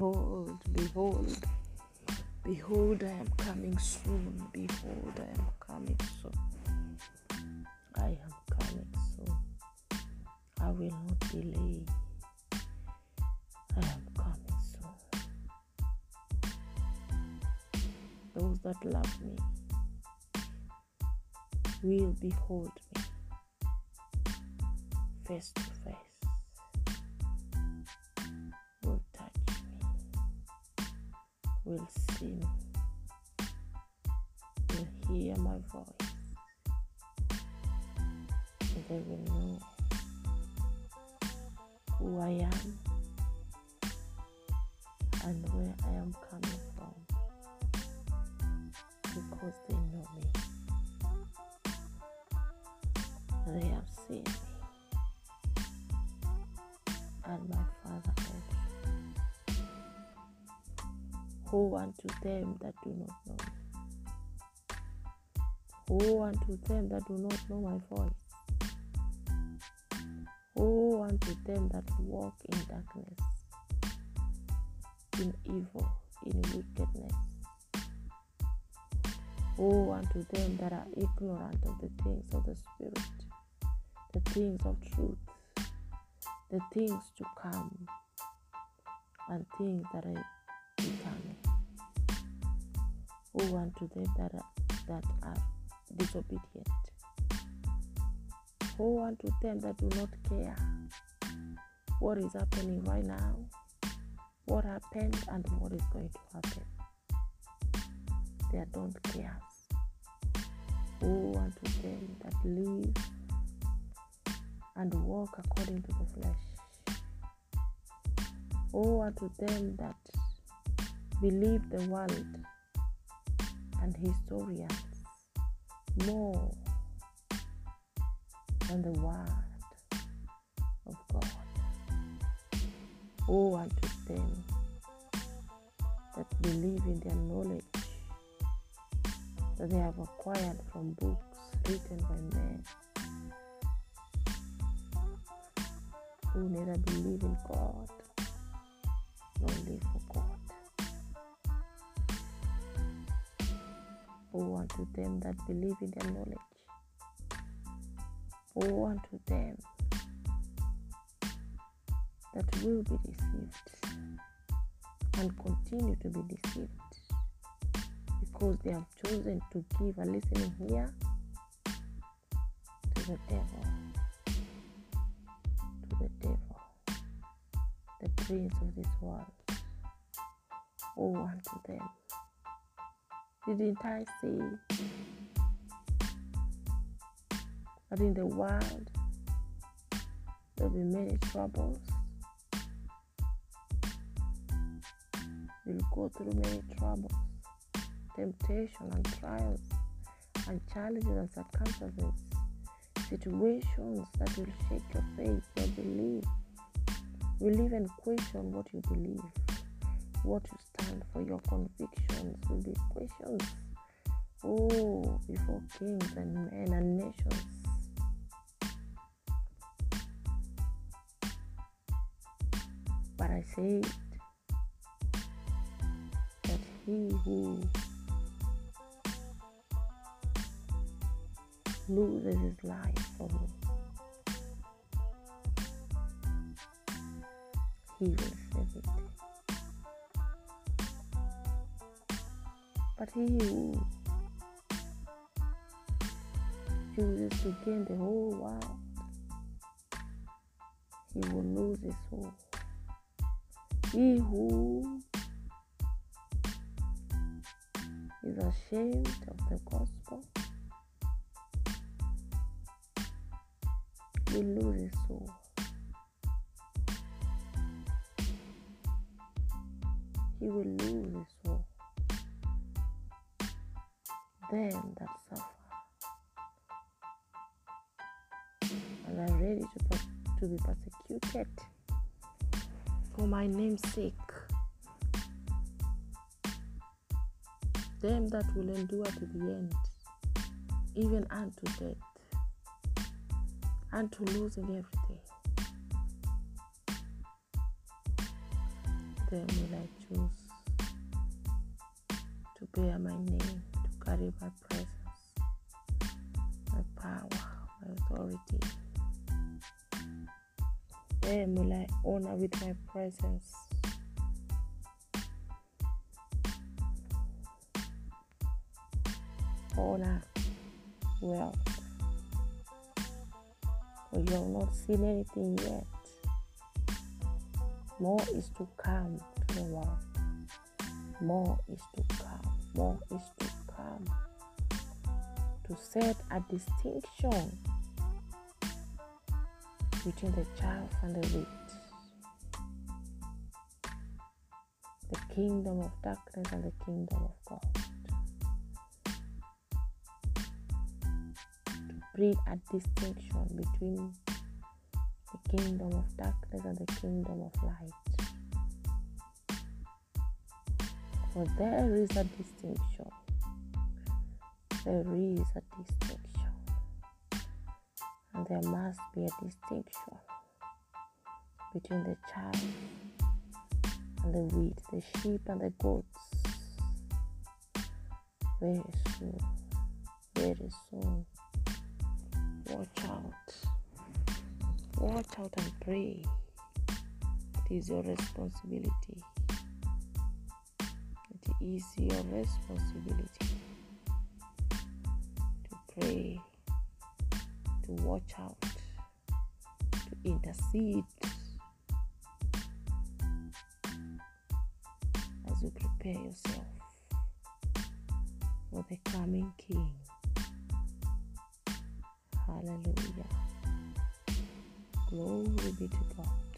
Behold, behold, behold, I am coming soon. Behold, I am coming soon. I am coming soon. I will not delay. I am coming soon. Those that love me will behold me face to face. Will see me. Will hear my voice. And they will know who I am and where I am coming from because they know me. They have seen me and my Who unto them that do not know? Who unto them that do not know my voice? Who unto them that walk in darkness, in evil, in wickedness? Woe unto them that are ignorant of the things of the Spirit, the things of truth, the things to come, and things that are. Woe unto them that are, that are disobedient. Woe unto them that do not care what is happening right now, what happened, and what is going to happen. They don't care. Woe unto them that live and walk according to the flesh. Woe unto them that believe the world and historians more than the word of God. Oh, Woe unto them that believe in their knowledge that they have acquired from books written by men who neither believe in God nor live for God. Woe unto them that believe in their knowledge. Woe unto them that will be deceived and continue to be deceived because they have chosen to give a listening ear to the devil, to the devil, the prince of this world. Woe unto them. Didn't I say that in the world there'll be many troubles? You'll go through many troubles, temptation and trials, and challenges and circumstances, situations that will shake your faith, your belief. Will even question what you believe, what you stand for, your convictions will be questions. Oh, before kings and men and nations. But I said that he who loses his life for me, he will save it. But he chooses to gain the whole world, he will lose his soul. He who is ashamed of the gospel will lose his soul. He will lose his Them that suffer and are ready to, to be persecuted for my name's sake. Them that will endure to the end, even unto death, unto losing everything. them will I choose to bear my name, to carry my presence, my power, my authority. Them will I honor with my presence. Honor, wealth. For you have not seen anything yet. More is to come to the world. More is to come. More is to come. To set a distinction between the chaff and the wheat. The kingdom of darkness and the kingdom of God. To bring a distinction between the kingdom of darkness and the kingdom of light. For there is a distinction. There is a distinction. And there must be a distinction between the child and the wheat, the sheep and the goats. Very soon, very soon. Watch out. Watch out and pray. It is your responsibility. It is your responsibility pray, to watch out, to intercede as you prepare yourself for the coming King. Hallelujah. Glory be to God.